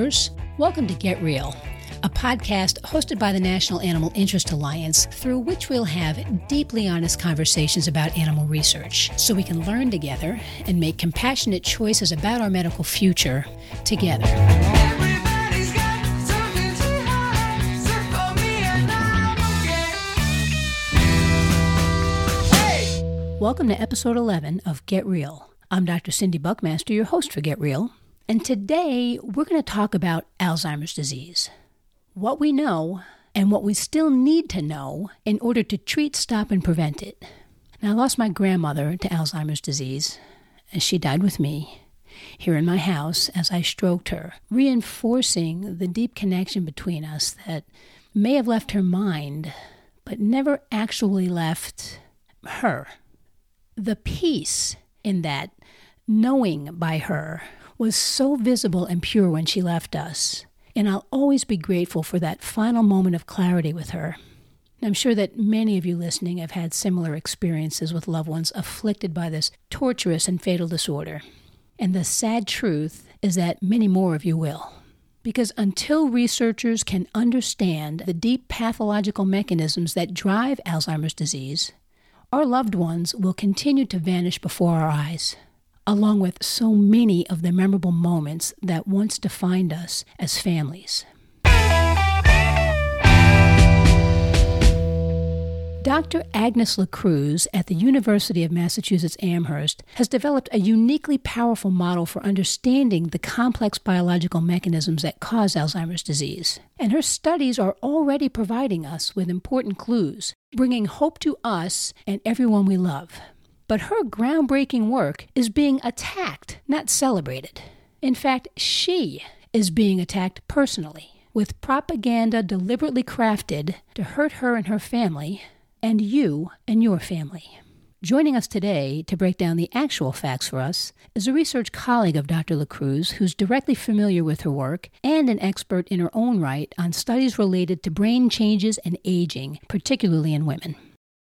lovers. Welcome to Get Real, a podcast hosted by the National Animal Interest Alliance, through which we'll have deeply honest conversations about animal research so we can learn together and make compassionate choices about our medical future together. Welcome to episode 11 of Get Real. I'm Dr. Cindy Buckmaster, your host for Get Real, and today we're going to talk about Alzheimer's disease. What we know and what we still need to know in order to treat, stop, and prevent it. Now, I lost my grandmother to Alzheimer's disease, and she died with me here in my house as I stroked her, reinforcing the deep connection between us that may have left her mind, but never actually left her. The peace in that knowing by her was so visible and pure when she left us, and I'll always be grateful for that final moment of clarity with her. I'm sure that many of you listening have had similar experiences with loved ones afflicted by this torturous and fatal disorder. And the sad truth is that many more of you will. Because until researchers can understand the deep pathological mechanisms that drive Alzheimer's disease, our loved ones will continue to vanish before our eyes along with so many of the memorable moments that once defined us as families. Dr. Agnes Lacreuse at the University of Massachusetts Amherst has developed a uniquely powerful model for understanding the complex biological mechanisms that cause Alzheimer's disease. And her studies are already providing us with important clues, bringing hope to us and everyone we love. But her groundbreaking work is being attacked, not celebrated. In fact, she is being attacked personally, with propaganda deliberately crafted to hurt her and her family, and you and your family. Joining us today to break down the actual facts for us is a research colleague of Dr. Lacreuse who's directly familiar with her work and an expert in her own right on studies related to brain changes and aging, particularly in women.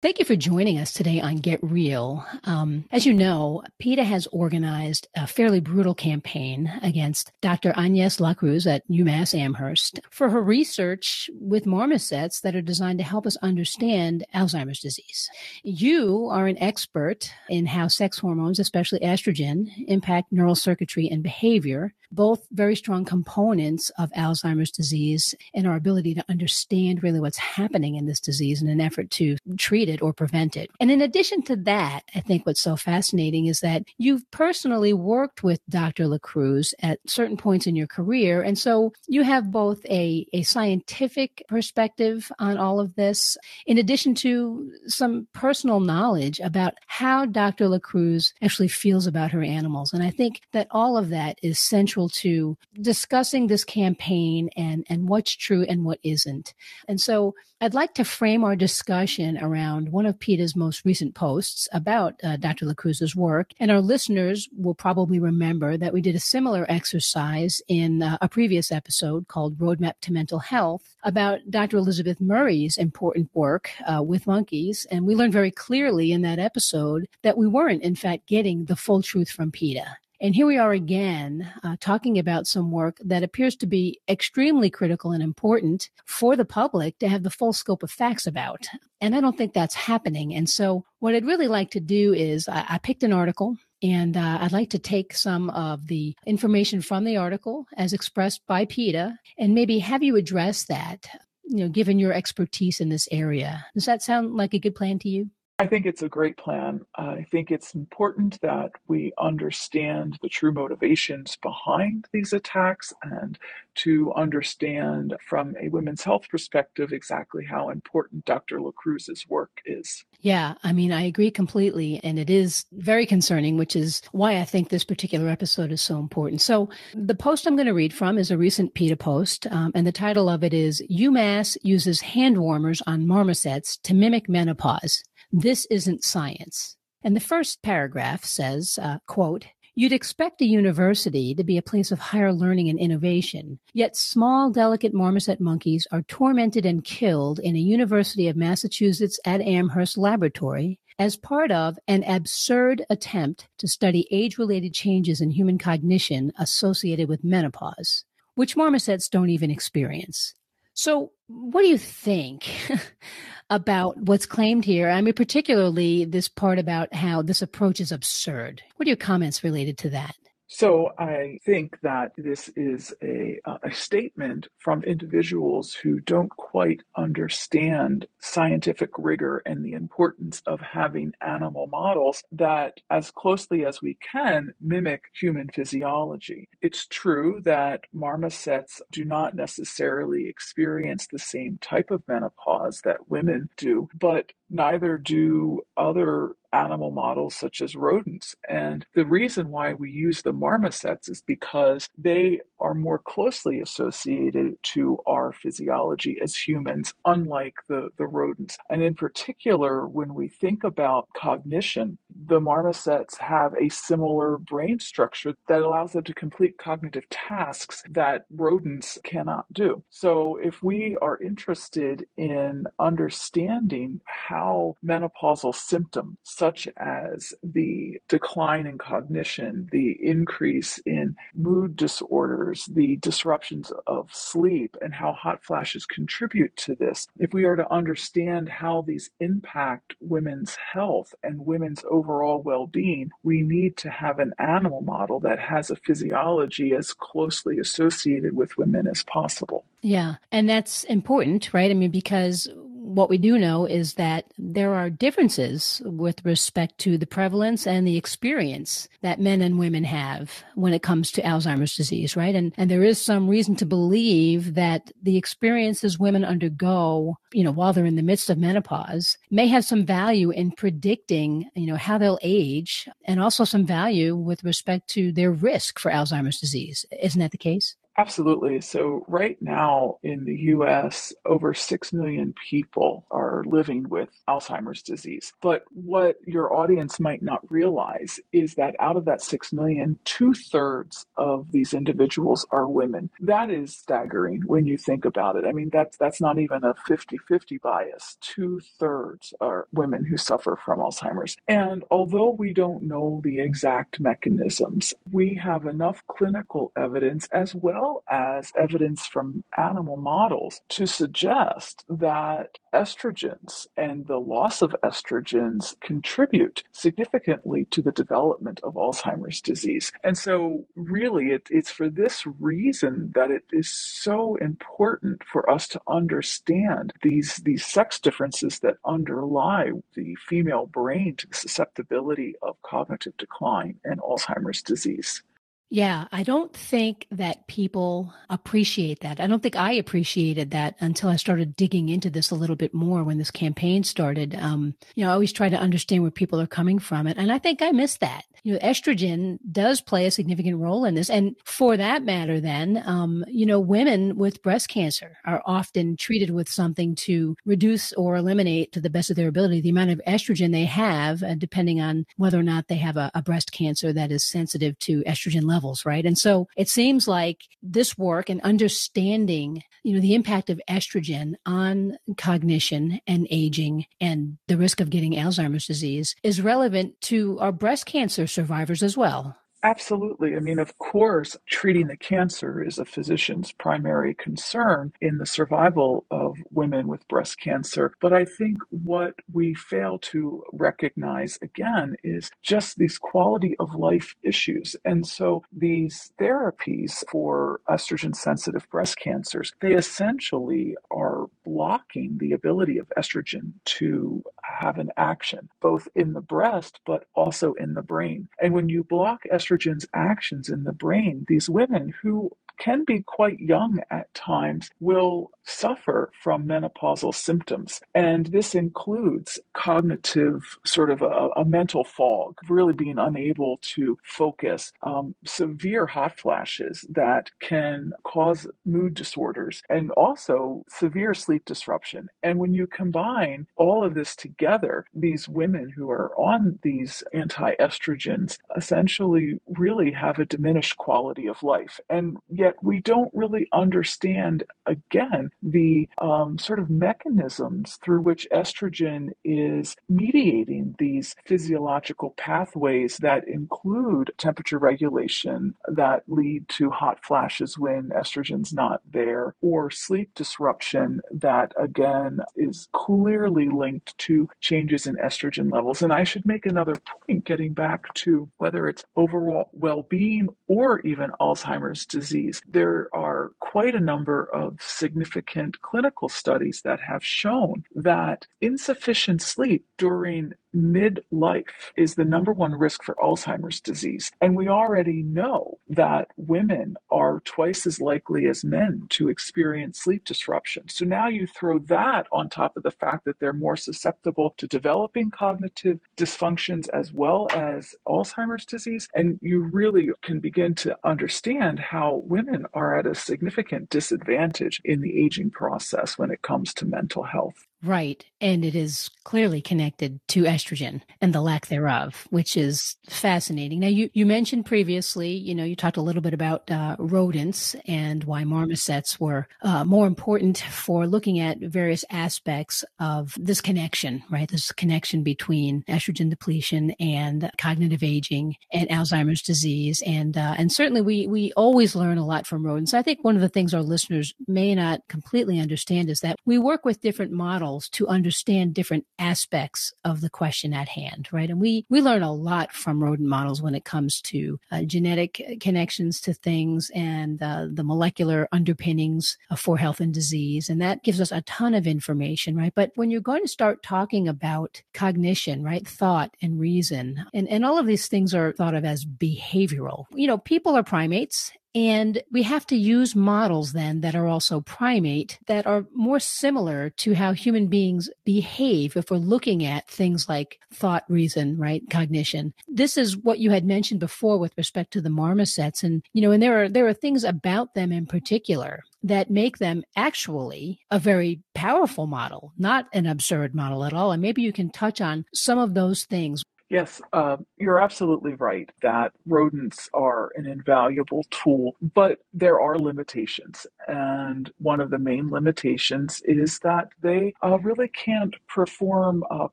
Thank you for joining us today on Get Real. Um, as you know, PETA has organized a fairly brutal campaign against Dr. Agnes Lacreuse at UMass Amherst for her research with marmosets that are designed to help us understand Alzheimer's disease. You are an expert in how sex hormones, especially estrogen, impact neural circuitry and behavior, both very strong components of Alzheimer's disease and our ability to understand really what's happening in this disease in an effort to treat it or prevent it. And in addition to that, I think what's so fascinating is that you've personally worked with Dr. Lacreuse at certain points in your career. And so you have both a, a scientific perspective on all of this, in addition to some personal knowledge about how Dr. Lacreuse actually feels about her animals. And I think that all of that is central to discussing this campaign and, and what's true and what isn't. And so I'd like to frame our discussion around one of PETA's most recent posts about uh, Dr. Lacreuse's work. And our listeners will probably remember that we did a similar exercise in uh, a previous episode called Roadmap to Mental Health about Dr. Elizabeth Murray's important work uh, with monkeys. And we learned very clearly in that episode that we weren't, in fact, getting the full truth from PETA. And here we are again uh, talking about some work that appears to be extremely critical and important for the public to have the full scope of facts about. And I don't think that's happening. And so, what I'd really like to do is I, I picked an article. And uh, I'd like to take some of the information from the article as expressed by PETA and maybe have you address that, you know, given your expertise in this area. Does that sound like a good plan to you? I think it's a great plan. I think it's important that we understand the true motivations behind these attacks and to understand from a women's health perspective exactly how important Dr. Lacreuse's work is. Yeah, I mean, I agree completely. And it is very concerning, which is why I think this particular episode is so important. So, the post I'm going to read from is a recent PETA post, um, and the title of it is UMass uses hand warmers on marmosets to mimic menopause. This isn't science. And the first paragraph says, uh, quote, You'd expect a university to be a place of higher learning and innovation, yet small, delicate marmoset monkeys are tormented and killed in a University of Massachusetts at Amherst laboratory as part of an absurd attempt to study age related changes in human cognition associated with menopause. which marmosets don't even experience. So, what do you think about what's claimed here? I mean, particularly this part about how this approach is absurd. What are your comments related to that? So I think that this is a, uh, a statement from individuals who don't quite understand scientific rigor and the importance of having animal models that, as closely as we can, mimic human physiology. It's true that marmosets do not necessarily experience the same type of menopause that women do, but neither do other animal models such as rodents. And the reason why we use the marmosets is because they are more closely associated to our physiology as humans, unlike the, the rodents. And in particular, when we think about cognition, the marmosets have a similar brain structure that allows them to complete cognitive tasks that rodents cannot do. So if we are interested in understanding how menopausal symptoms such as the decline in cognition, the increase in mood disorders, the disruptions of sleep, and how hot flashes contribute to this. If we are to understand how these impact women's health and women's overall well being, we need to have an animal model that has a physiology as closely associated with women as possible. Yeah. And that's important, right? I mean, because what we do know is that there are differences with respect to the prevalence and the experience that men and women have when it comes to Alzheimer's disease, right? And, and there is some reason to believe that the experiences women undergo, you know, while they're in the midst of menopause may have some value in predicting, you know, how they'll age and also some value with respect to their risk for Alzheimer's disease. Isn't that the case? Absolutely. So, right now in the US, over 6 million people are living with Alzheimer's disease. But what your audience might not realize is that out of that 6 million, two thirds of these individuals are women. That is staggering when you think about it. I mean, that's, that's not even a 50 50 bias. Two thirds are women who suffer from Alzheimer's. And although we don't know the exact mechanisms, we have enough clinical evidence as well well as evidence from animal models to suggest that estrogens and the loss of estrogens contribute significantly to the development of Alzheimer's disease. And so, really, it, it's for this reason that it is so important for us to understand these, these sex differences that underlie the female brain to the susceptibility of cognitive decline and Alzheimer's disease. Yeah, I don't think that people appreciate that. I don't think I appreciated that until I started digging into this a little bit more when this campaign started. Um, you know, I always try to understand where people are coming from it. And I think I missed that. You know, estrogen does play a significant role in this. And for that matter, then, um, you know, women with breast cancer are often treated with something to reduce or eliminate to the best of their ability the amount of estrogen they have, uh, depending on whether or not they have a, a breast cancer that is sensitive to estrogen levels levels, right? And so it seems like this work and understanding, you know, the impact of estrogen on cognition and aging and the risk of getting Alzheimer's disease is relevant to our breast cancer survivors as well. Absolutely. I mean, of course, treating the cancer is a physician's primary concern in the survival of women with breast cancer. But I think what we fail to recognize again is just these quality of life issues. And so these therapies for estrogen sensitive breast cancers, they essentially are blocking the ability of estrogen to have an action, both in the breast, but also in the brain. And when you block estrogen's actions in the brain, these women who can be quite young at times will suffer from menopausal symptoms. And this includes cognitive, sort of a, a mental fog, really being unable to focus, um, severe hot flashes that can cause mood disorders, and also severe sleep disruption. And when you combine all of this together, these women who are on these anti estrogens essentially really have a diminished quality of life. And yet, yet we don't really understand, again, the um, sort of mechanisms through which estrogen is mediating these physiological pathways that include temperature regulation that lead to hot flashes when estrogen's not there, or sleep disruption that, again, is clearly linked to changes in estrogen levels. And I should make another point getting back to whether it's overall well being or even Alzheimer's disease. There are quite a number of significant clinical studies that have shown that insufficient sleep during midlife is the number one risk for Alzheimer's disease. And we already know that women are twice as likely as men to experience sleep disruption. So now you throw that on top of the fact that they're more susceptible to developing cognitive dysfunctions as well as Alzheimer's disease. And you really can begin to understand how women are at a significant disadvantage in the aging process when it comes to mental health. Right. And it is clearly connected to estrogen and the lack thereof, which is fascinating. Now, you, you mentioned previously, you know, you talked a little bit about uh, rodents and why marmosets were uh, more important for looking at various aspects of this connection, right? This connection between estrogen depletion and cognitive aging and Alzheimer's disease. And, uh, and certainly we, we always learn a lot from rodents. I think one of the things our listeners may not completely understand is that we work with different models models to understand different aspects of the question at hand, right? And we, we learn a lot from rodent models when it comes to uh, genetic connections to things and uh, the molecular underpinnings for health and disease. And that gives us a ton of information, right? But when you're going to start talking about cognition, right? Thought and reason, and, and all of these things are thought of as behavioral. You know, people are primates and we have to use models then that are also primate that are more similar to how human beings behave if we're looking at things like thought, reason, right? Cognition. This is what you had mentioned before with respect to the marmosets. And, you know, and there are, there are things about them in particular that make them actually a very powerful model, not an absurd model at all. And maybe you can touch on some of those things. Yes, uh, you're absolutely right that rodents are an invaluable tool, but there are limitations. And one of the main limitations is that they uh, really can't perform uh,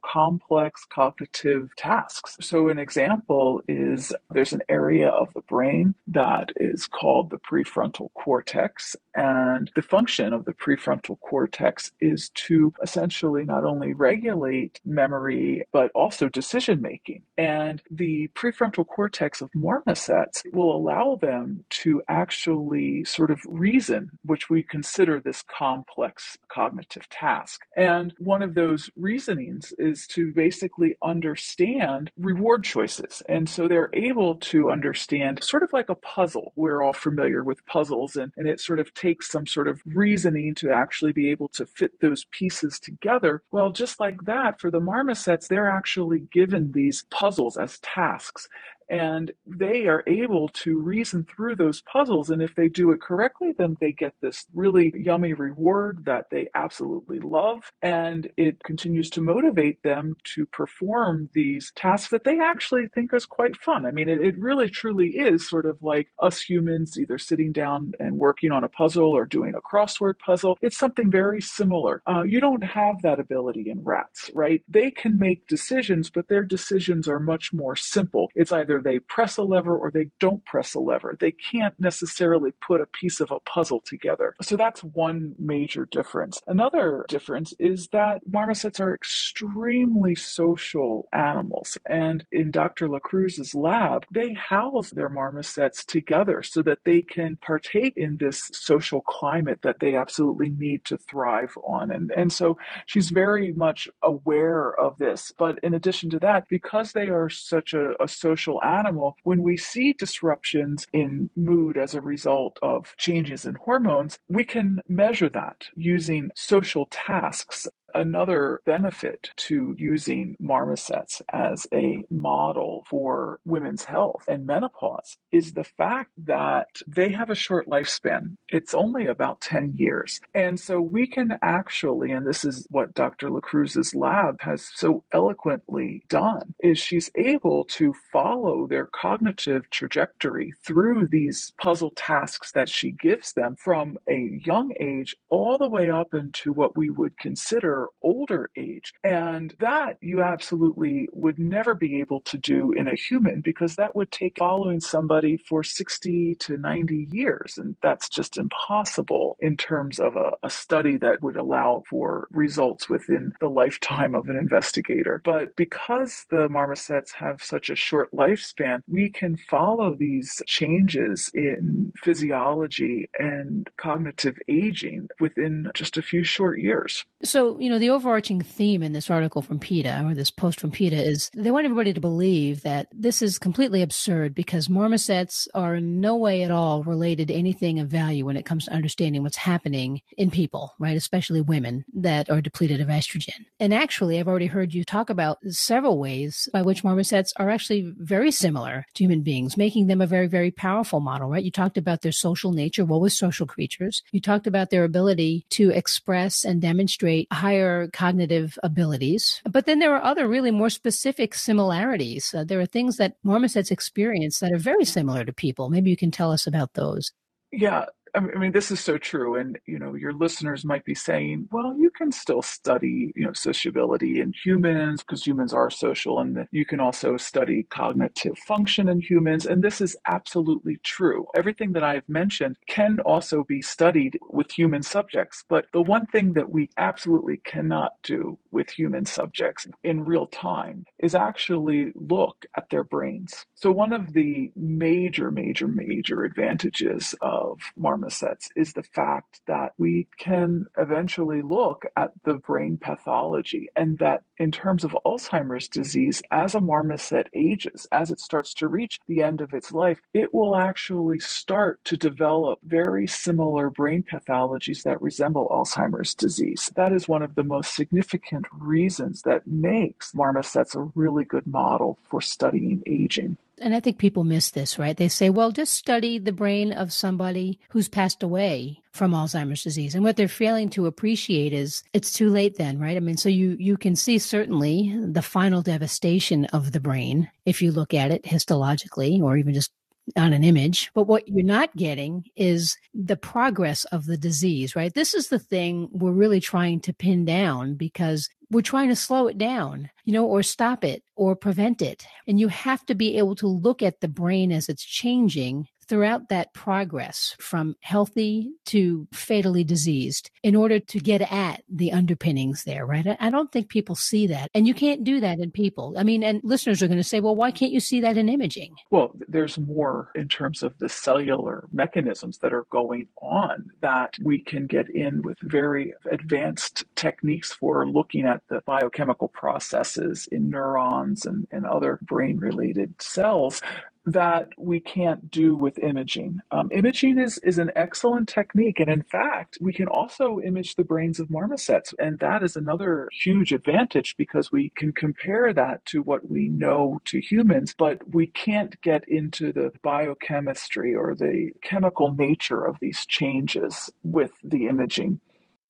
complex cognitive tasks. So, an example is there's an area of the brain that is called the prefrontal cortex. And the function of the prefrontal cortex is to essentially not only regulate memory, but also decision making And the prefrontal cortex of marmosets will allow them to actually sort of reason, which we consider this complex cognitive task. And one of those reasonings is to basically understand reward choices. And so they're able to understand sort of like a puzzle. We're all familiar with puzzles, and, and it sort of takes some sort of reasoning to actually be able to fit those pieces together. Well, just like that, for the marmosets, they're actually given these these puzzles as tasks and they are able to reason through those puzzles and if they do it correctly then they get this really yummy reward that they absolutely love and it continues to motivate them to perform these tasks that they actually think is quite fun. I mean it, it really truly is sort of like us humans either sitting down and working on a puzzle or doing a crossword puzzle. It's something very similar. Uh, you don't have that ability in rats right? They can make decisions but their decisions are much more simple. It's either either they press a lever or they don't press a lever. They can't necessarily put a piece of a puzzle together. So that's one major difference. Another difference is that marmosets are extremely social animals. And in Dr. Lacreuse's lab, they house their marmosets together so that they can partake in this social climate that they absolutely need to thrive on. And, and so she's very much aware of this. But in addition to that, because they are such a, a social animal, when we see disruptions in mood as a result of changes in hormones, we can measure that using social tasks another benefit to using marmosets as a model for women's health and menopause is the fact that they have a short lifespan. It's only about 10 years. And so we can actually, and this is what Dr. Lacreuse's lab has so eloquently done, is she's able to follow their cognitive trajectory through these puzzle tasks that she gives them from a young age all the way up into what we would consider older age. And that you absolutely would never be able to do in a human because that would take following somebody for 60 to 90 years. And that's just impossible in terms of a, a study that would allow for results within the lifetime of an investigator. But because the marmosets have such a short lifespan, we can follow these changes in physiology and cognitive aging within just a few short years. So, you know, the overarching theme in this article from PETA or this post from PETA is they want everybody to believe that this is completely absurd because marmosets are in no way at all related to anything of value when it comes to understanding what's happening in people, right? Especially women that are depleted of estrogen. And actually, I've already heard you talk about several ways by which marmosets are actually very similar to human beings, making them a very, very powerful model, right? You talked about their social nature. Well, was social creatures, you talked about their ability to express and demonstrate higher cognitive abilities. But then there are other really more specific similarities. Uh, there are things that marmosets experience that are very similar to people. Maybe you can tell us about those. Yeah, I mean, this is so true. And, you know, your listeners might be saying, well, you can still study, you know, sociability in humans because humans are social and you can also study cognitive function in humans. And this is absolutely true. Everything that I've mentioned can also be studied with human subjects. But the one thing that we absolutely cannot do with human subjects in real time is actually look at their brains. So one of the major, major, major advantages of Marmot marmosets is the fact that we can eventually look at the brain pathology and that in terms of Alzheimer's disease, as a marmoset ages, as it starts to reach the end of its life, it will actually start to develop very similar brain pathologies that resemble Alzheimer's disease. That is one of the most significant reasons that makes marmosets a really good model for studying aging and I think people miss this, right? They say, well, just study the brain of somebody who's passed away from Alzheimer's disease. And what they're failing to appreciate is it's too late then, right? I mean, so you, you can see certainly the final devastation of the brain if you look at it histologically or even just on an image. But what you're not getting is the progress of the disease, right? This is the thing we're really trying to pin down because we're trying to slow it down, you know, or stop it or prevent it. And you have to be able to look at the brain as it's changing throughout that progress from healthy to fatally diseased in order to get at the underpinnings there, right? I don't think people see that. And you can't do that in people. I mean, and listeners are going to say, well, why can't you see that in imaging? Well, there's more in terms of the cellular mechanisms that are going on that we can get in with very advanced techniques for looking at the biochemical processes in neurons and, and other brain related cells that we can't do with imaging. Um, imaging is, is an excellent technique. And in fact, we can also image the brains of marmosets. And that is another huge advantage because we can compare that to what we know to humans, but we can't get into the biochemistry or the chemical nature of these changes with the imaging.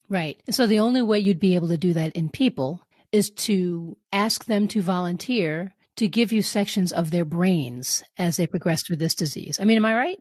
Right. So the only way you'd be able to do that in people is to ask them to volunteer to give you sections of their brains as they progress through this disease. I mean, am I right?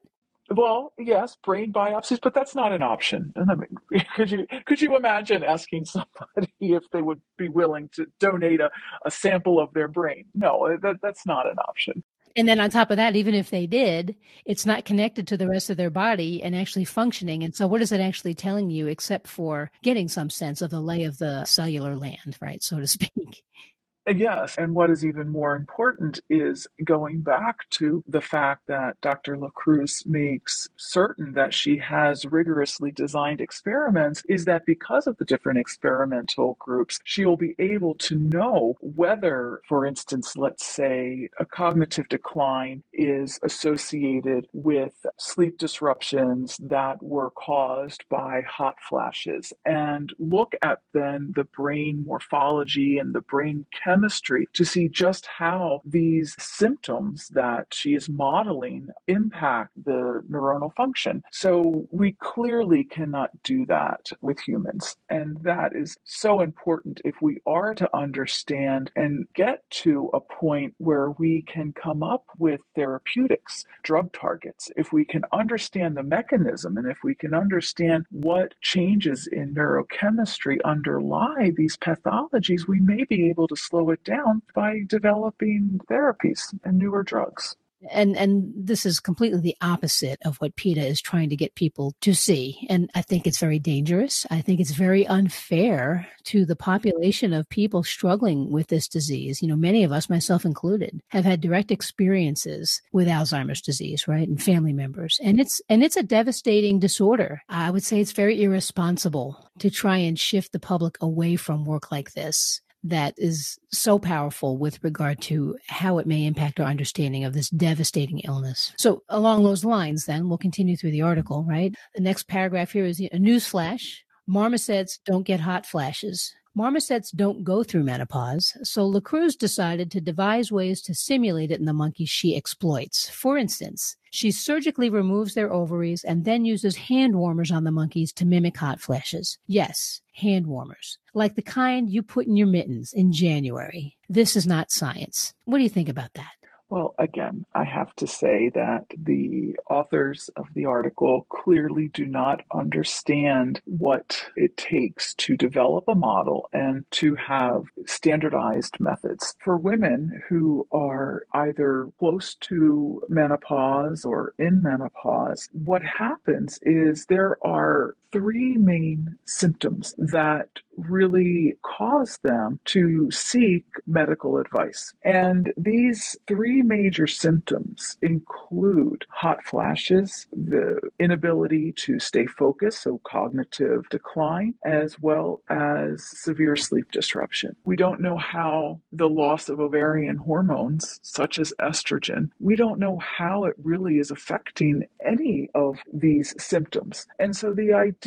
Well, yes, brain biopsies, but that's not an option. And I mean, could you could you imagine asking somebody if they would be willing to donate a, a sample of their brain? No, that, that's not an option. And then on top of that, even if they did, it's not connected to the rest of their body and actually functioning. And so, what is it actually telling you, except for getting some sense of the lay of the cellular land, right, so to speak? Yes, and what is even more important is going back to the fact that Dr. Lacreuse makes certain that she has rigorously designed experiments, is that because of the different experimental groups, she will be able to know whether, for instance, let's say a cognitive decline is associated with sleep disruptions that were caused by hot flashes, and look at then the brain morphology and the brain chemistry chemistry to see just how these symptoms that she is modeling impact the neuronal function. So we clearly cannot do that with humans. And that is so important if we are to understand and get to a point where we can come up with therapeutics, drug targets, if we can understand the mechanism and if we can understand what changes in neurochemistry underlie these pathologies, we may be able to slow it down by developing therapies and newer drugs. And and this is completely the opposite of what PETA is trying to get people to see. And i think it's very dangerous. I think it's very unfair to the population of people struggling with this disease. You know many of us myself included have had direct experiences with alzheimer's disease right and family members. And it's and it's a devastating disorder. I would say it's very irresponsible to try and shift the public away from work like this that is so powerful with regard to how it may impact our understanding of this devastating illness. So, along those lines, then we'll continue through the article, right? The next paragraph here is a news flash. Marmosets don't get hot flashes. Marmosets don't go through menopause, so Lacreuse decided to devise ways to simulate it in the monkeys she exploits. For instance, she surgically removes their ovaries and then uses hand warmers on the monkeys to mimic hot flashes. Yes, hand warmers, like the kind you put in your mittens in January. This is not science. What do you think about that? Well, again, I have to say that the authors of the article clearly do not understand what it takes to develop a model and to have standardized methods. For women who are either close to menopause or in menopause, what happens is there are three main symptoms that really cause them to seek medical advice. And these three major symptoms include hot flashes, the inability to stay focused, so cognitive decline, as well as severe sleep disruption. We don't know how the loss of ovarian hormones, such as estrogen, we don't know how it really is affecting any of these symptoms. And so the idea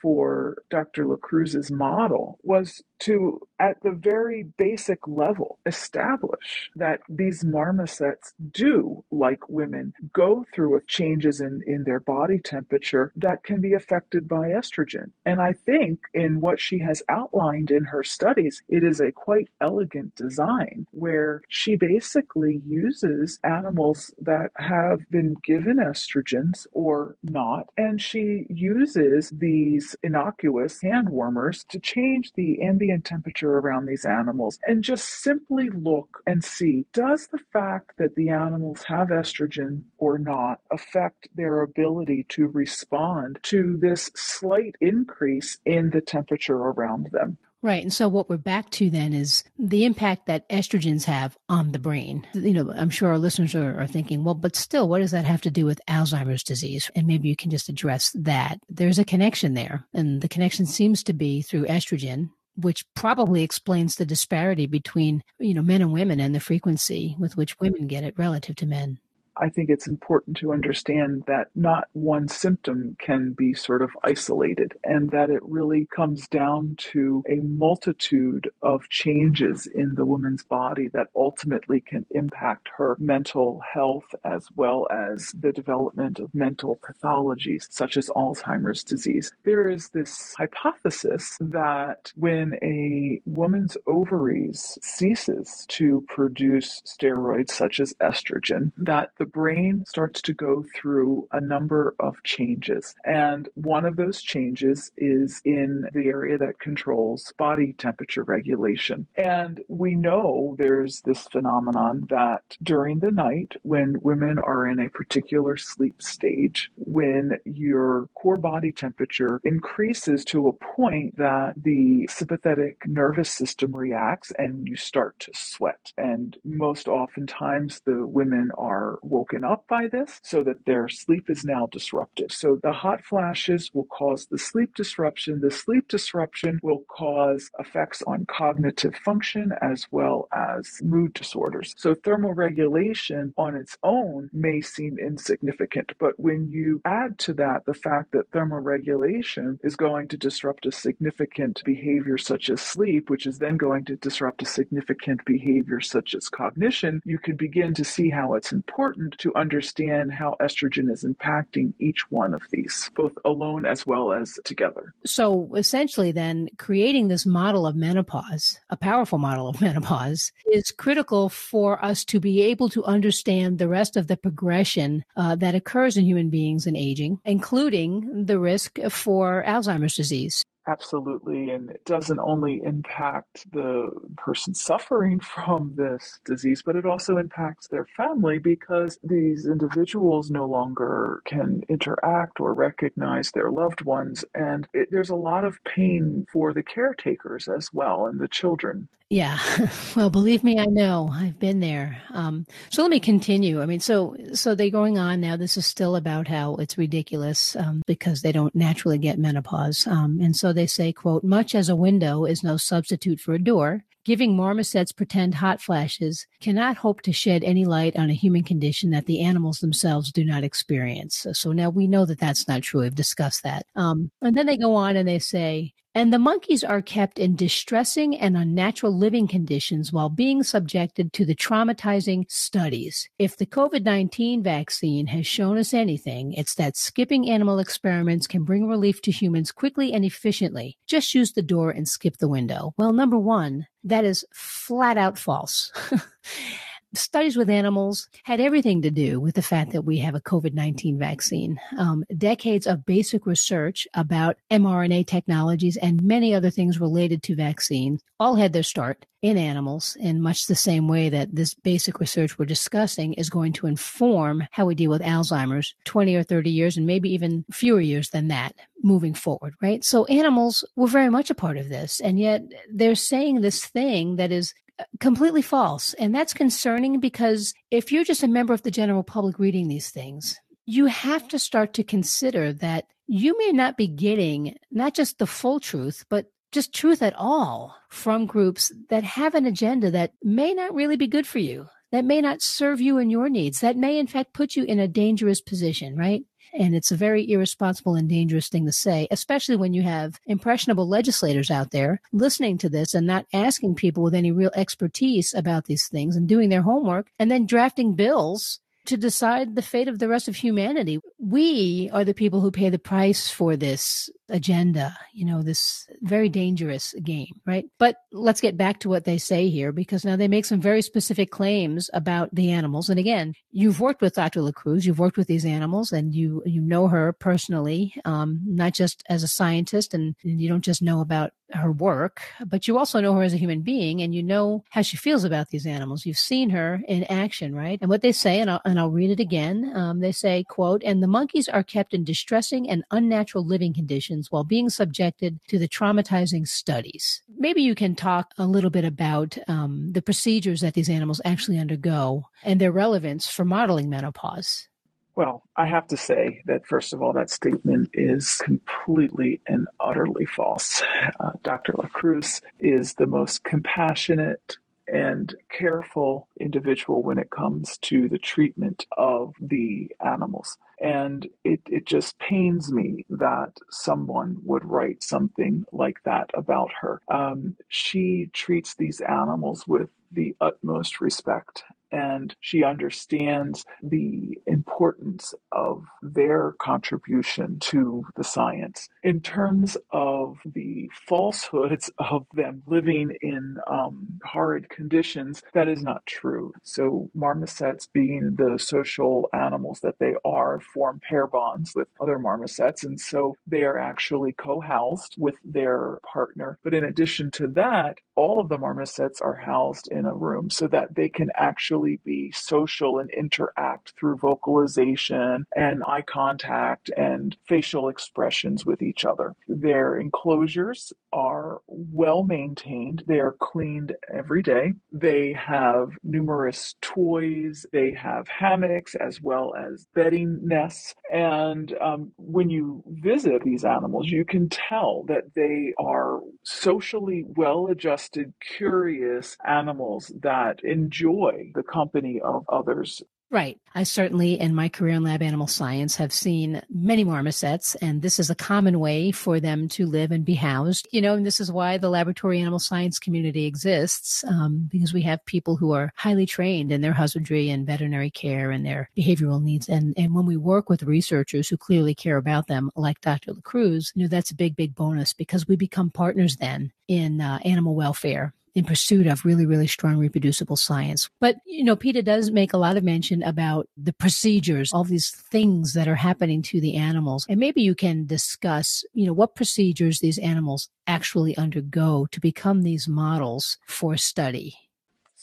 for Dr. Lacreuse's model was to, at the very basic level, establish that these marmosets do, like women, go through changes in, in their body temperature that can be affected by estrogen. And I think in what she has outlined in her studies, it is a quite elegant design where she basically uses animals that have been given estrogens or not, and she uses these innocuous hand warmers to change the ambient ambient temperature around these animals and just simply look and see does the fact that the animals have estrogen or not affect their ability to respond to this slight increase in the temperature around them? Right. And so what we're back to then is the impact that estrogens have on the brain. You know, I'm sure our listeners are, are, thinking, well, but still, what does that have to do with Alzheimer's disease? And maybe you can just address that. There's a connection there. And the connection seems to be through estrogen, which probably explains the disparity between you know men and women and the frequency with which women get it relative to men I think it's important to understand that not one symptom can be sort of isolated and that it really comes down to a multitude of changes in the woman's body that ultimately can impact her mental health as well as the development of mental pathologies such as Alzheimer's disease. There is this hypothesis that when a woman's ovaries ceases to produce steroids such as estrogen, that the the brain starts to go through a number of changes. And one of those changes is in the area that controls body temperature regulation. And we know there's this phenomenon that during the night, when women are in a particular sleep stage, when your core body temperature increases to a point that the sympathetic nervous system reacts and you start to sweat. And most oftentimes, the women are woken up by this so that their sleep is now disrupted. So the hot flashes will cause the sleep disruption. The sleep disruption will cause effects on cognitive function as well as mood disorders. So thermoregulation on its own may seem insignificant, but when you add to that the fact that thermoregulation is going to disrupt a significant behavior such as sleep, which is then going to disrupt a significant behavior such as cognition, you can begin to see how it's important to understand how estrogen is impacting each one of these, both alone as well as together. So essentially, then, creating this model of menopause, a powerful model of menopause, is critical for us to be able to understand the rest of the progression uh, that occurs in human beings in aging, including the risk for Alzheimer's disease. Absolutely. And it doesn't only impact the person suffering from this disease, but it also impacts their family because these individuals no longer can interact or recognize their loved ones. And it, there's a lot of pain for the caretakers as well and the children. Yeah. Well, believe me, I know. I've been there. Um, so let me continue. I mean, so so they're going on now. This is still about how it's ridiculous um, because they don't naturally get menopause, um, and so they say, "quote Much as a window is no substitute for a door." Giving marmosets pretend hot flashes cannot hope to shed any light on a human condition that the animals themselves do not experience. So now we know that that's not true. We've discussed that. Um, and then they go on and they say, and the monkeys are kept in distressing and unnatural living conditions while being subjected to the traumatizing studies. If the COVID 19 vaccine has shown us anything, it's that skipping animal experiments can bring relief to humans quickly and efficiently. Just use the door and skip the window. Well, number one, that is flat out false. studies with animals had everything to do with the fact that we have a COVID 19 vaccine. Um, decades of basic research about mRNA technologies and many other things related to vaccines all had their start in animals in much the same way that this basic research we're discussing is going to inform how we deal with Alzheimer's 20 or 30 years and maybe even fewer years than that moving forward, right? So animals were very much a part of this. And yet they're saying this thing that is completely false. And that's concerning because if you're just a member of the general public reading these things, you have to start to consider that you may not be getting not just the full truth, but just truth at all from groups that have an agenda that may not really be good for you, that may not serve you and your needs, that may in fact put you in a dangerous position, right? And it's a very irresponsible and dangerous thing to say, especially when you have impressionable legislators out there listening to this and not asking people with any real expertise about these things and doing their homework and then drafting bills to decide the fate of the rest of humanity. We are the people who pay the price for this agenda, you know, this very dangerous game, right? But let's get back to what they say here because now they make some very specific claims about the animals. And again, you've worked with Dr. Lacreuse, you've worked with these animals and you you know her personally, um, not just as a scientist and, and you don't just know about her work, but you also know her as a human being and you know how she feels about these animals. You've seen her in action, right? And what they say, and I'll, and I'll read it again, um, they say, quote, and the monkeys are kept in distressing and unnatural living conditions while being subjected to the traumatizing studies. Maybe you can talk a little bit about um, the procedures that these animals actually undergo and their relevance for modeling menopause. Well, I have to say that, first of all, that statement is completely and utterly false. Uh, Dr. Lacreuse is the most compassionate, and careful individual when it comes to the treatment of the animals. And it, it just pains me that someone would write something like that about her. Um, she treats these animals with the utmost respect and she understands the importance of their contribution to the science. In terms of the falsehoods of them living in um, horrid conditions, that is not true. So, marmosets, being the social animals that they are, form pair bonds with other marmosets, and so they are actually co housed with their partner. But in addition to that, all of the marmosets are housed in a room so that they can actually be social and interact through vocalization and eye contact and facial expressions with each other. Their enclosures are well maintained, they are cleaned every day. They have numerous toys, they have hammocks as well as bedding nests. And um, when you visit these animals, you can tell that they are socially well adjusted, curious animals that enjoy the company of others. Right. I certainly, in my career in lab animal science, have seen many marmosets, and this is a common way for them to live and be housed. You know, and this is why the laboratory animal science community exists, um, because we have people who are highly trained in their husbandry and veterinary care and their behavioral needs. And, and when we work with researchers who clearly care about them, like Dr. Lacreuse, you know, that's a big, big bonus because we become partners then in uh, animal welfare in pursuit of really, really strong reproducible science. But, you know, PETA does make a lot of mention about the procedures, all these things that are happening to the animals. And maybe you can discuss, you know, what procedures these animals actually undergo to become these models for study.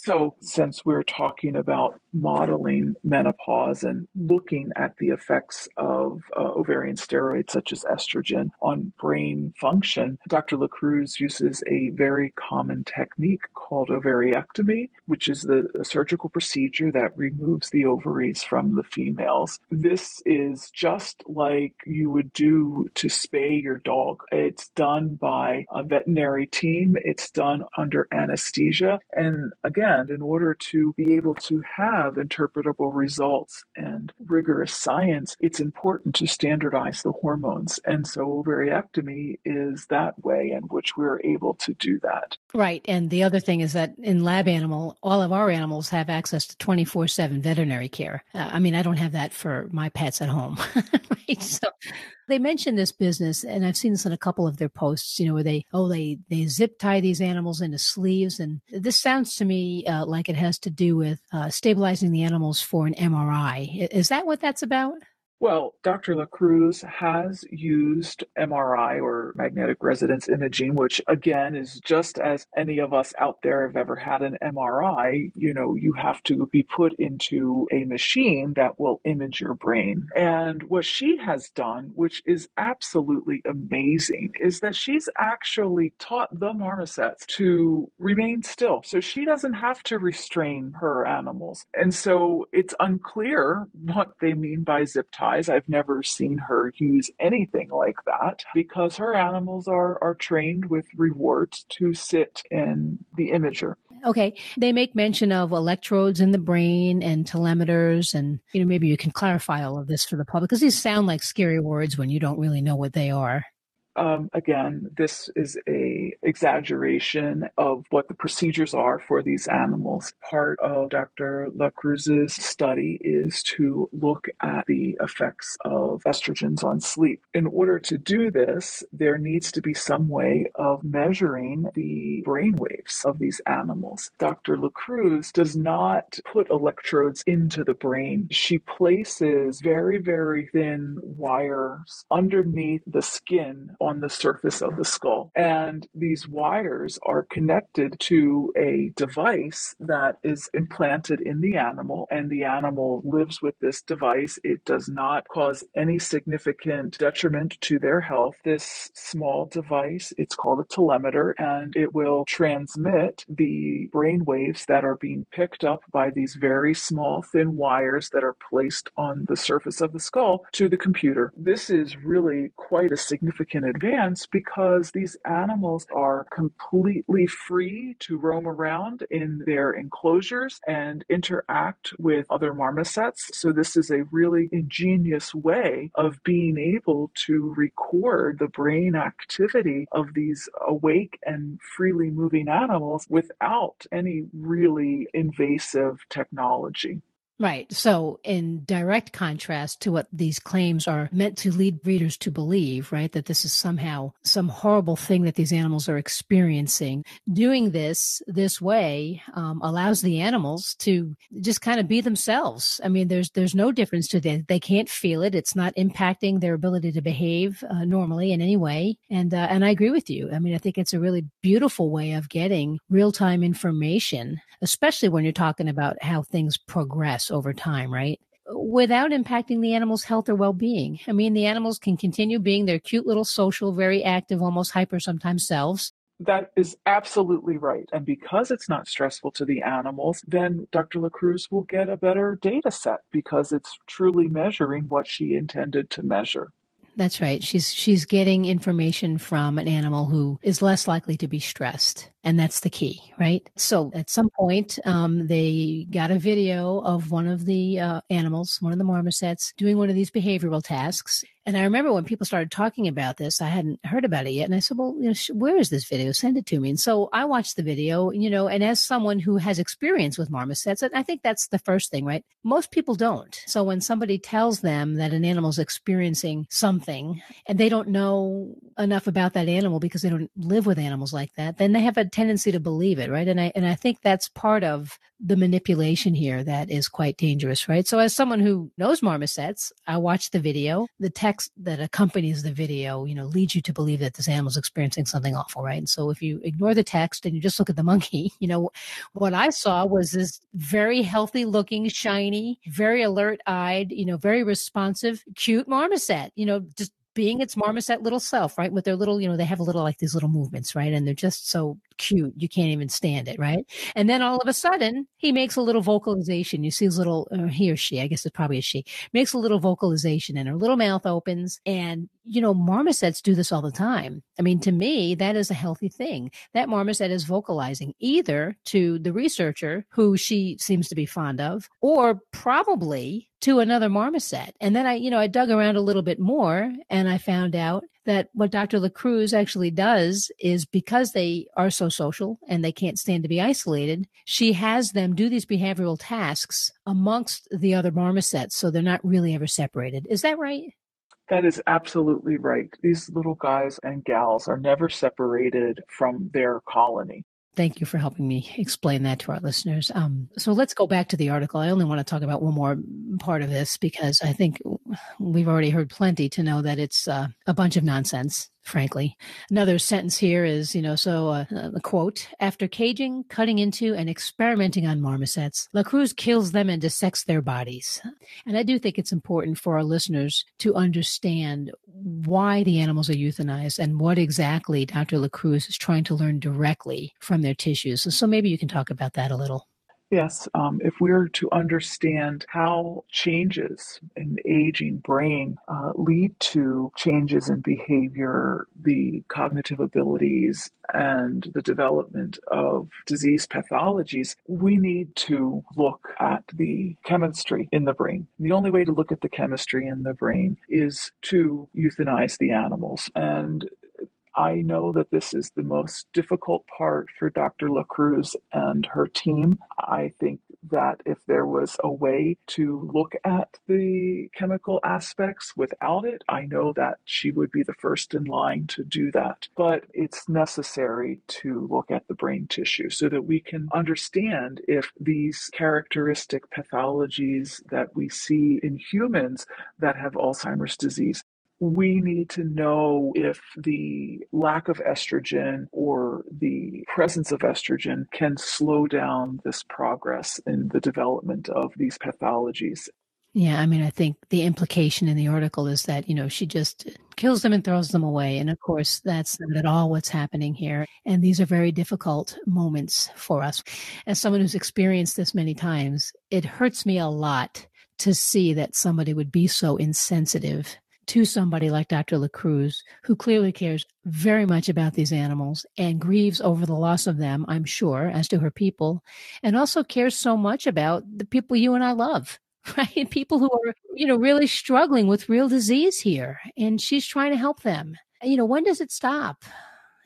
So, since we're talking about modeling menopause and looking at the effects of uh, ovarian steroids such as estrogen on brain function, Dr. Lacreuse uses a very common technique called ovariectomy, which is the surgical procedure that removes the ovaries from the females. This is just like you would do to spay your dog. It's done by a veterinary team, it's done under anesthesia. And again, in order to be able to have interpretable results and rigorous science, it's important to standardize the hormones. And so ovariectomy is that way in which we're able to do that. Right. And the other thing is that in lab animal, all of our animals have access to 24 7 veterinary care. Uh, I mean, I don't have that for my pets at home. right. So they mention this business, and I've seen this in a couple of their posts, you know, where they, oh, they, they zip tie these animals into sleeves. And this sounds to me uh, like it has to do with uh, stabilizing the animals for an MRI. Is that what that's about? Well, Dr. Lacreuse has used MRI or magnetic resonance imaging, which again is just as any of us out there have ever had an MRI. You know, you have to be put into a machine that will image your brain. And what she has done, which is absolutely amazing, is that she's actually taught the marmosets to remain still. So she doesn't have to restrain her animals. And so it's unclear what they mean by zip tie I've never seen her use anything like that because her animals are, are trained with rewards to sit in the imager. Okay. They make mention of electrodes in the brain and telemeters. And, you know, maybe you can clarify all of this for the public because these sound like scary words when you don't really know what they are. Um, again, this is a exaggeration of what the procedures are for these animals. Part of Dr. Lacreuse's study is to look at the effects of estrogens on sleep. In order to do this, there needs to be some way of measuring the brain waves of these animals. Dr. Lacreuse does not put electrodes into the brain. She places very, very thin wires underneath the skin on the surface of the skull. And these wires are connected to a device that is implanted in the animal, and the animal lives with this device. It does not cause any significant detriment to their health. This small device, it's called a telemeter, and it will transmit the brain waves that are being picked up by these very small, thin wires that are placed on the surface of the skull to the computer. This is really quite a significant advance because these animals are completely free to roam around in their enclosures and interact with other marmosets. So, this is a really ingenious way of being able to record the brain activity of these awake and freely moving animals without any really invasive technology. Right. So, in direct contrast to what these claims are meant to lead readers to believe, right, that this is somehow some horrible thing that these animals are experiencing, doing this this way um, allows the animals to just kind of be themselves. I mean, there's there's no difference to them. They can't feel it. It's not impacting their ability to behave uh, normally in any way. And uh, and I agree with you. I mean, I think it's a really beautiful way of getting real time information, especially when you're talking about how things progress over time, right? Without impacting the animal's health or well being. I mean, the animals can continue being their cute little social, very active, almost hyper sometimes selves. That is absolutely right. And because it's not stressful to the animals, then Dr. Lacreuse will get a better data set because it's truly measuring what she intended to measure. That's right. She's she's getting information from an animal who is less likely to be stressed, and that's the key, right? So at some point, um, they got a video of one of the uh, animals, one of the marmosets, doing one of these behavioral tasks, and I remember when people started talking about this, I hadn't heard about it yet. And I said, well, you know, where is this video? Send it to me. And so I watched the video, you know, and as someone who has experience with marmosets, and I think that's the first thing, right? Most people don't. So when somebody tells them that an animal's experiencing something and they don't know enough about that animal because they don't live with animals like that, then they have a tendency to believe it, right? And I, and I think that's part of the manipulation here that is quite dangerous, right? So as someone who knows marmosets, I watch the video, the text that accompanies the video, you know, leads you to believe that this animal is experiencing something awful, right? And so if you ignore the text and you just look at the monkey, you know, what I saw was this very healthy looking, shiny, very alert eyed, you know, very responsive, cute marmoset, you know, just being its marmoset little self, right? With their little, you know, they have a little like these little movements, right? And they're just so cute. You can't even stand it, right? And then all of a sudden, he makes a little vocalization. You see his little, uh, he or she, I guess it's probably a she, makes a little vocalization and her little mouth opens. And, you know, marmosets do this all the time. I mean, to me, that is a healthy thing. That marmoset is vocalizing either to the researcher who she seems to be fond of, or probably to another marmoset. And then I, you know, I dug around a little bit more and I found out that what Dr. Lacreuse actually does is because they are so social and they can't stand to be isolated, she has them do these behavioral tasks amongst the other marmosets so they're not really ever separated. Is that right? That is absolutely right. These little guys and gals are never separated from their colony. Thank you for helping me explain that to our listeners. Um, so let's go back to the article. I only want to talk about one more part of this because I think we've already heard plenty to know that it's uh, a bunch of nonsense frankly. Another sentence here is, you know, so uh, a quote After caging, cutting into, and experimenting on marmosets, Lacreuse kills them and dissects their bodies. And I do think it's important for our listeners to understand why the animals are euthanized and what exactly Dr. Lacreuse is trying to learn directly from their tissues. So maybe you can talk about that a little. Yes, um, if we're to understand how changes in aging brain uh, lead to changes in behavior, the cognitive abilities, and the development of disease pathologies, we need to look at the chemistry in the brain. The only way to look at the chemistry in the brain is to euthanize the animals. And I know that this is the most difficult part for Dr. Lacreuse and her team. I think that if there was a way to look at the chemical aspects without it, I know that she would be the first in line to do that. But it's necessary to look at the brain tissue so that we can understand if these characteristic pathologies that we see in humans that have Alzheimer's disease we need to know if the lack of estrogen or the presence of estrogen can slow down this progress in the development of these pathologies. Yeah, I mean, I think the implication in the article is that, you know, she just kills them and throws them away. And of course, that's not at all what's happening here. And these are very difficult moments for us. As someone who's experienced this many times, it hurts me a lot to see that somebody would be so insensitive to somebody like Dr. Lacreuse, who clearly cares very much about these animals and grieves over the loss of them, I'm sure, as do her people, and also cares so much about the people you and I love. Right? People who are, you know, really struggling with real disease here. And she's trying to help them. You know, when does it stop?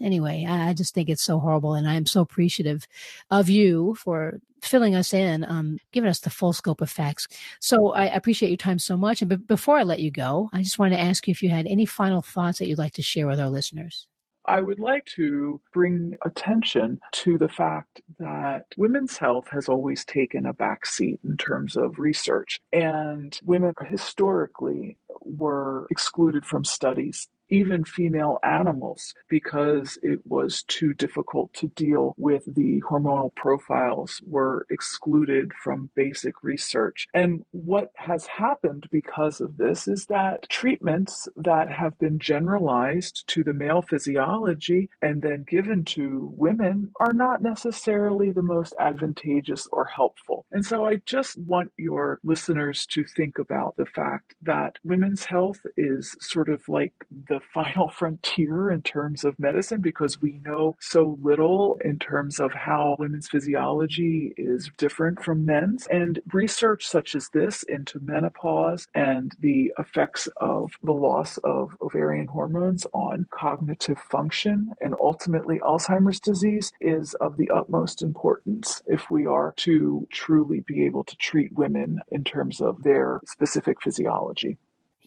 Anyway, I, just think it's so horrible. And I am so appreciative of you for filling us in, um, giving us the full scope of facts. So I appreciate your time so much. And b- before I let you go, I just wanted to ask you if you had any final thoughts that you'd like to share with our listeners. I would like to bring attention to the fact that women's health has always taken a back seat in terms of research, and women historically were excluded from studies even female animals because it was too difficult to deal with the hormonal profiles were excluded from basic research. And what has happened because of this is that treatments that have been generalized to the male physiology and then given to women are not necessarily the most advantageous or helpful. And so I just want your listeners to think about the fact that women's health is sort of like the the final frontier in terms of medicine because we know so little in terms of how women's physiology is different from men's. And research such as this into menopause and the effects of the loss of ovarian hormones on cognitive function and ultimately Alzheimer's disease is of the utmost importance if we are to truly be able to treat women in terms of their specific physiology.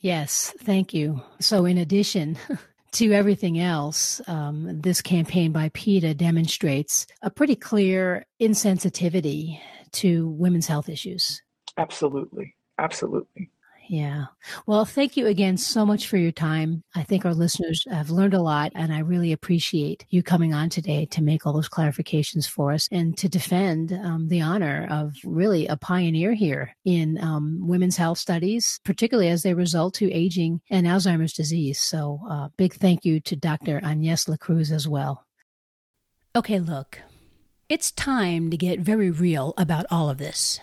Yes, thank you. So, in addition to everything else, um, this campaign by PETA demonstrates a pretty clear insensitivity to women's health issues. Absolutely. Absolutely. Yeah. Well, thank you again so much for your time. I think our listeners have learned a lot, and I really appreciate you coming on today to make all those clarifications for us and to defend um, the honor of really a pioneer here in um, women's health studies, particularly as they result to aging and Alzheimer's disease. So, uh, big thank you to Dr. Agnes Lacreuse as well. Okay, look, it's time to get very real about all of this.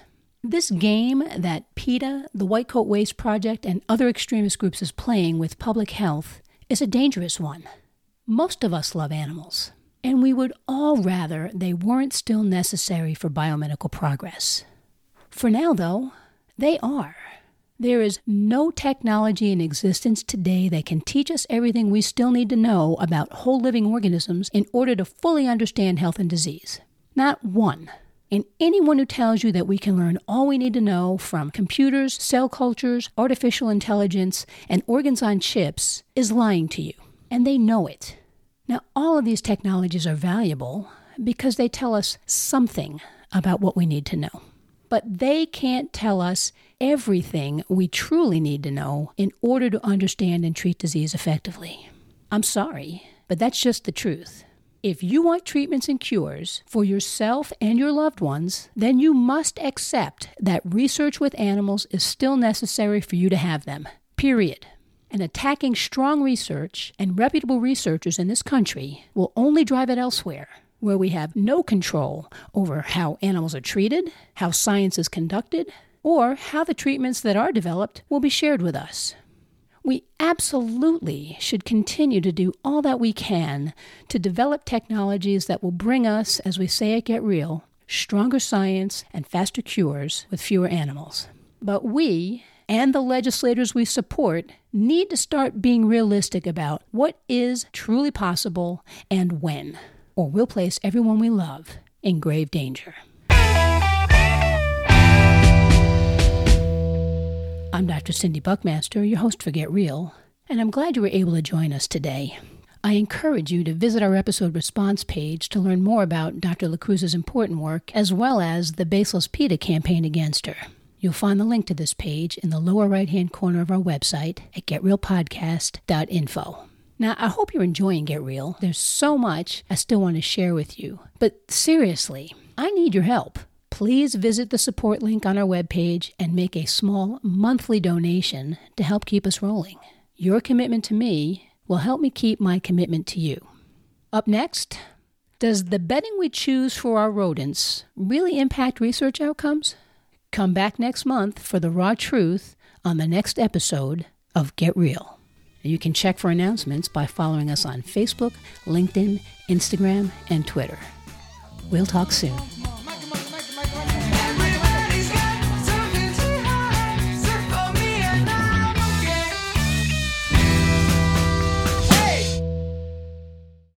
This game that PETA, the White Coat Waste Project, and other extremist groups is playing with public health is a dangerous one. Most of us love animals, and we would all rather they weren't still necessary for biomedical progress. For now, though, they are. There is no technology in existence today that can teach us everything we still need to know about whole living organisms in order to fully understand health and disease. Not one. And anyone who tells you that we can learn all we need to know from computers, cell cultures, artificial intelligence, and organs on chips is lying to you. And they know it. Now, all of these technologies are valuable because they tell us something about what we need to know. But they can't tell us everything we truly need to know in order to understand and treat disease effectively. I'm sorry, but that's just the truth. If you want treatments and cures for yourself and your loved ones, then you must accept that research with animals is still necessary for you to have them. Period. And attacking strong research and reputable researchers in this country will only drive it elsewhere, where we have no control over how animals are treated, how science is conducted, or how the treatments that are developed will be shared with us. We absolutely should continue to do all that we can to develop technologies that will bring us, as we say at Get Real, stronger science and faster cures with fewer animals. But we, and the legislators we support, need to start being realistic about what is truly possible and when, or we'll place everyone we love in grave danger. I'm Dr. Cindy Buckmaster, your host for Get Real, and I'm glad you were able to join us today. I encourage you to visit our episode response page to learn more about Dr. Lacreuse's important work, as well as the Baseless PETA campaign against her. You'll find the link to this page in the lower right hand corner of our website at getrealpodcast.info. Now, I hope you're enjoying Get Real. There's so much I still want to share with you. But seriously, I need your help please visit the support link on our webpage and make a small monthly donation to help keep us rolling. Your commitment to me will help me keep my commitment to you. Up next, does the bedding we choose for our rodents really impact research outcomes? Come back next month for the raw truth on the next episode of Get Real. You can check for announcements by following us on Facebook, LinkedIn, Instagram, and Twitter. We'll talk soon.